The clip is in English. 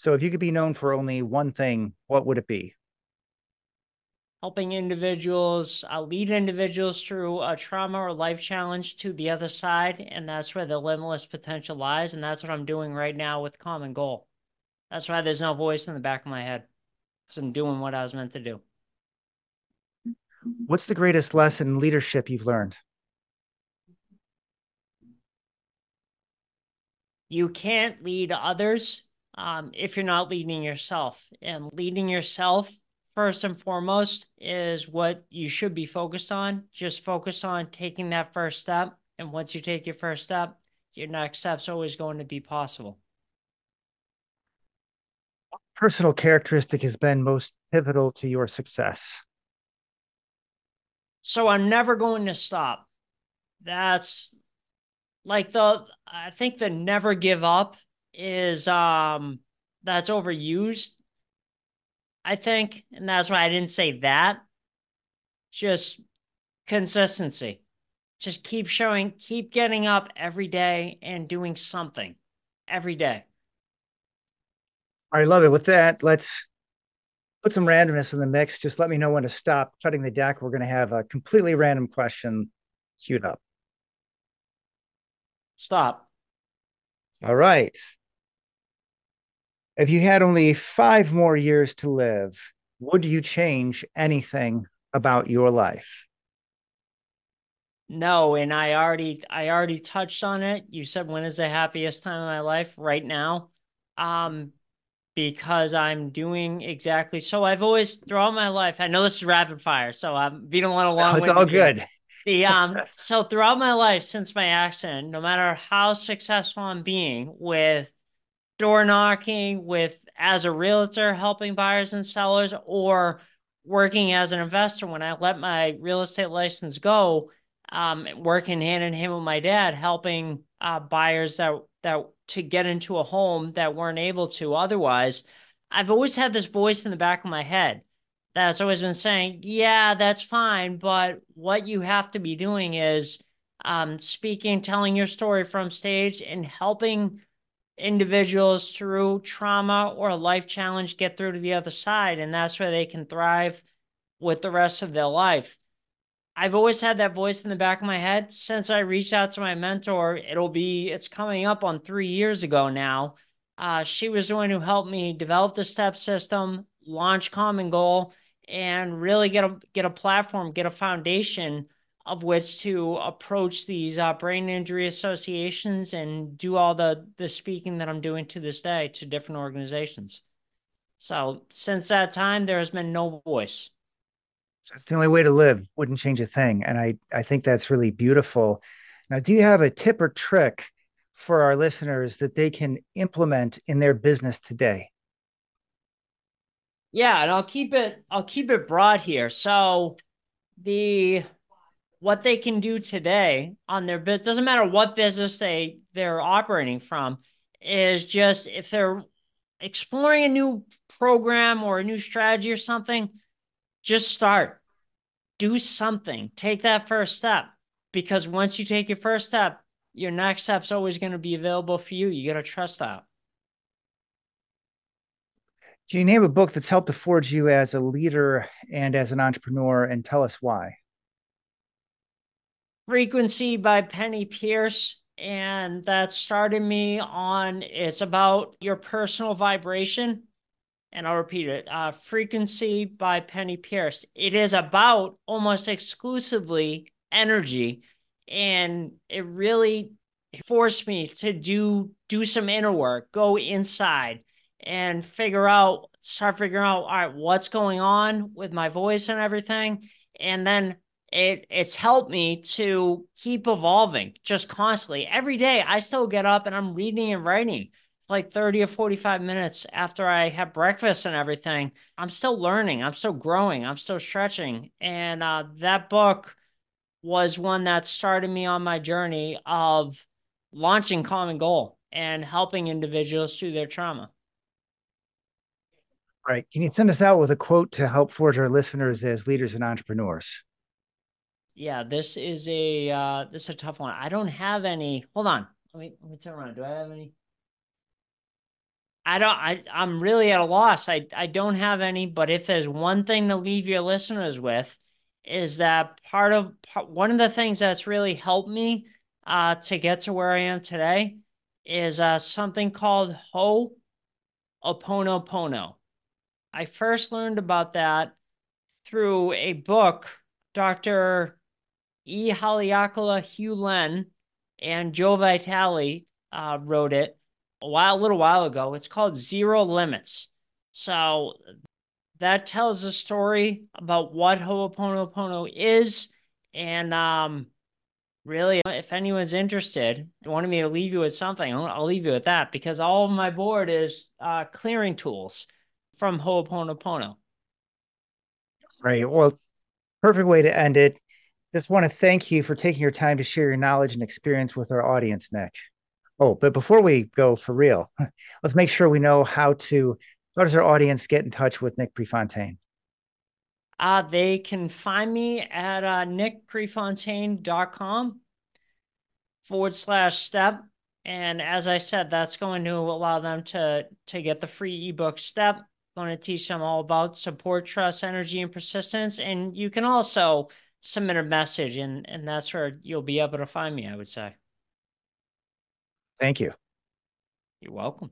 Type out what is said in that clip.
So if you could be known for only one thing, what would it be? helping individuals, uh, lead individuals through a trauma or life challenge to the other side. And that's where the limitless potential lies. And that's what I'm doing right now with Common Goal. That's why there's no voice in the back of my head because I'm doing what I was meant to do. What's the greatest lesson in leadership you've learned? You can't lead others um, if you're not leading yourself. And leading yourself first and foremost is what you should be focused on. Just focus on taking that first step. And once you take your first step, your next step's always going to be possible. Personal characteristic has been most pivotal to your success. So I'm never going to stop. That's like the I think the never give up is um that's overused I think, and that's why I didn't say that. Just consistency. Just keep showing, keep getting up every day and doing something every day. I love it. With that, let's put some randomness in the mix. Just let me know when to stop cutting the deck. We're going to have a completely random question queued up. Stop. All right. If you had only five more years to live, would you change anything about your life? No, and I already I already touched on it. You said when is the happiest time of my life? Right now. Um because I'm doing exactly so I've always throughout my life, I know this is rapid fire, so I'm being a little long. No, it's all good. The um so throughout my life since my accident, no matter how successful I'm being with door knocking with as a realtor helping buyers and sellers or working as an investor when I let my real estate license go, um, working hand in hand with my dad, helping uh, buyers that that to get into a home that weren't able to otherwise. I've always had this voice in the back of my head that's always been saying, "Yeah, that's fine, but what you have to be doing is um, speaking, telling your story from stage, and helping." Individuals through trauma or a life challenge get through to the other side and that's where they can thrive with the rest of their life. I've always had that voice in the back of my head. Since i reached out to my mentor it'll be it's coming up on three years ago now. Uh, she was the one who helped me develop the step system launch common goal and really get a get a platform get a foundation of which to approach these uh, brain injury associations and do all the the speaking that I'm doing to this day to different organizations. So since that time, there has been no voice. So it's the only way to live. Wouldn't change a thing, and I I think that's really beautiful. Now, do you have a tip or trick for our listeners that they can implement in their business today? Yeah, and I'll keep it I'll keep it broad here. So the what they can do today on their business doesn't matter what business they they're operating from is just if they're exploring a new program or a new strategy or something just start. Do something. Take that first step because once you take your first step your next step's always going to be available for you. You got to trust that. Can you name a book that's helped to forge you as a leader and as an entrepreneur and tell us why Frequency by Penney Peirce. And that started me on it's about your personal vibration. And I'll repeat it uh, Frequency by Penney Peirce. It is about almost exclusively energy. And it really forced me to do do some inner work, go inside and figure out, start figuring out, all right, what's going on with my voice and everything. And then it it's helped me to keep evolving just constantly. Every day I still get up and I'm reading and writing like 30 or 45 minutes after I have breakfast and everything. I'm still learning, I'm still growing, I'm still stretching. And uh, that book was one that started me on my journey of launching Common Goal and helping individuals through their trauma. All right. Can you send us out with a quote to help forge our listeners as leaders and entrepreneurs? Yeah, this is a uh this is a tough one. I don't have any. Hold on. Let me let me turn around. Do I have any? I don't I I'm really at a loss. I I don't have any, but if there's one thing to leave your listeners with is that part of part, one of the things that's really helped me uh to get to where I am today is uh something called Ho Oponopono. I first learned about that through a book Dr. E. Haleakala Hew Len and Joe Vitale uh, wrote it a while, a little while ago. It's called Zero Limits. So that tells a story about what Ho'oponopono is. And um, really, if anyone's interested, wanted me to leave you with something, I'll, leave you with that because all of my board is uh, clearing tools from Ho'oponopono. Right. Well, perfect way to end it. Just want to thank you for taking your time to share your knowledge and experience with our audience, Nick. Oh, but before we go for real, let's make sure we know how to, how does our audience get in touch with Nick Prefontaine? Uh, they can find me at uh, nickprefontaine.com forward slash step. And as I said, that's going to allow them to, to get the free ebook step. going to teach them all about support, trust, energy, and persistence. And you can also submit a message, and, and that's where you'll be able to find me, I would say. Thank you. You're welcome.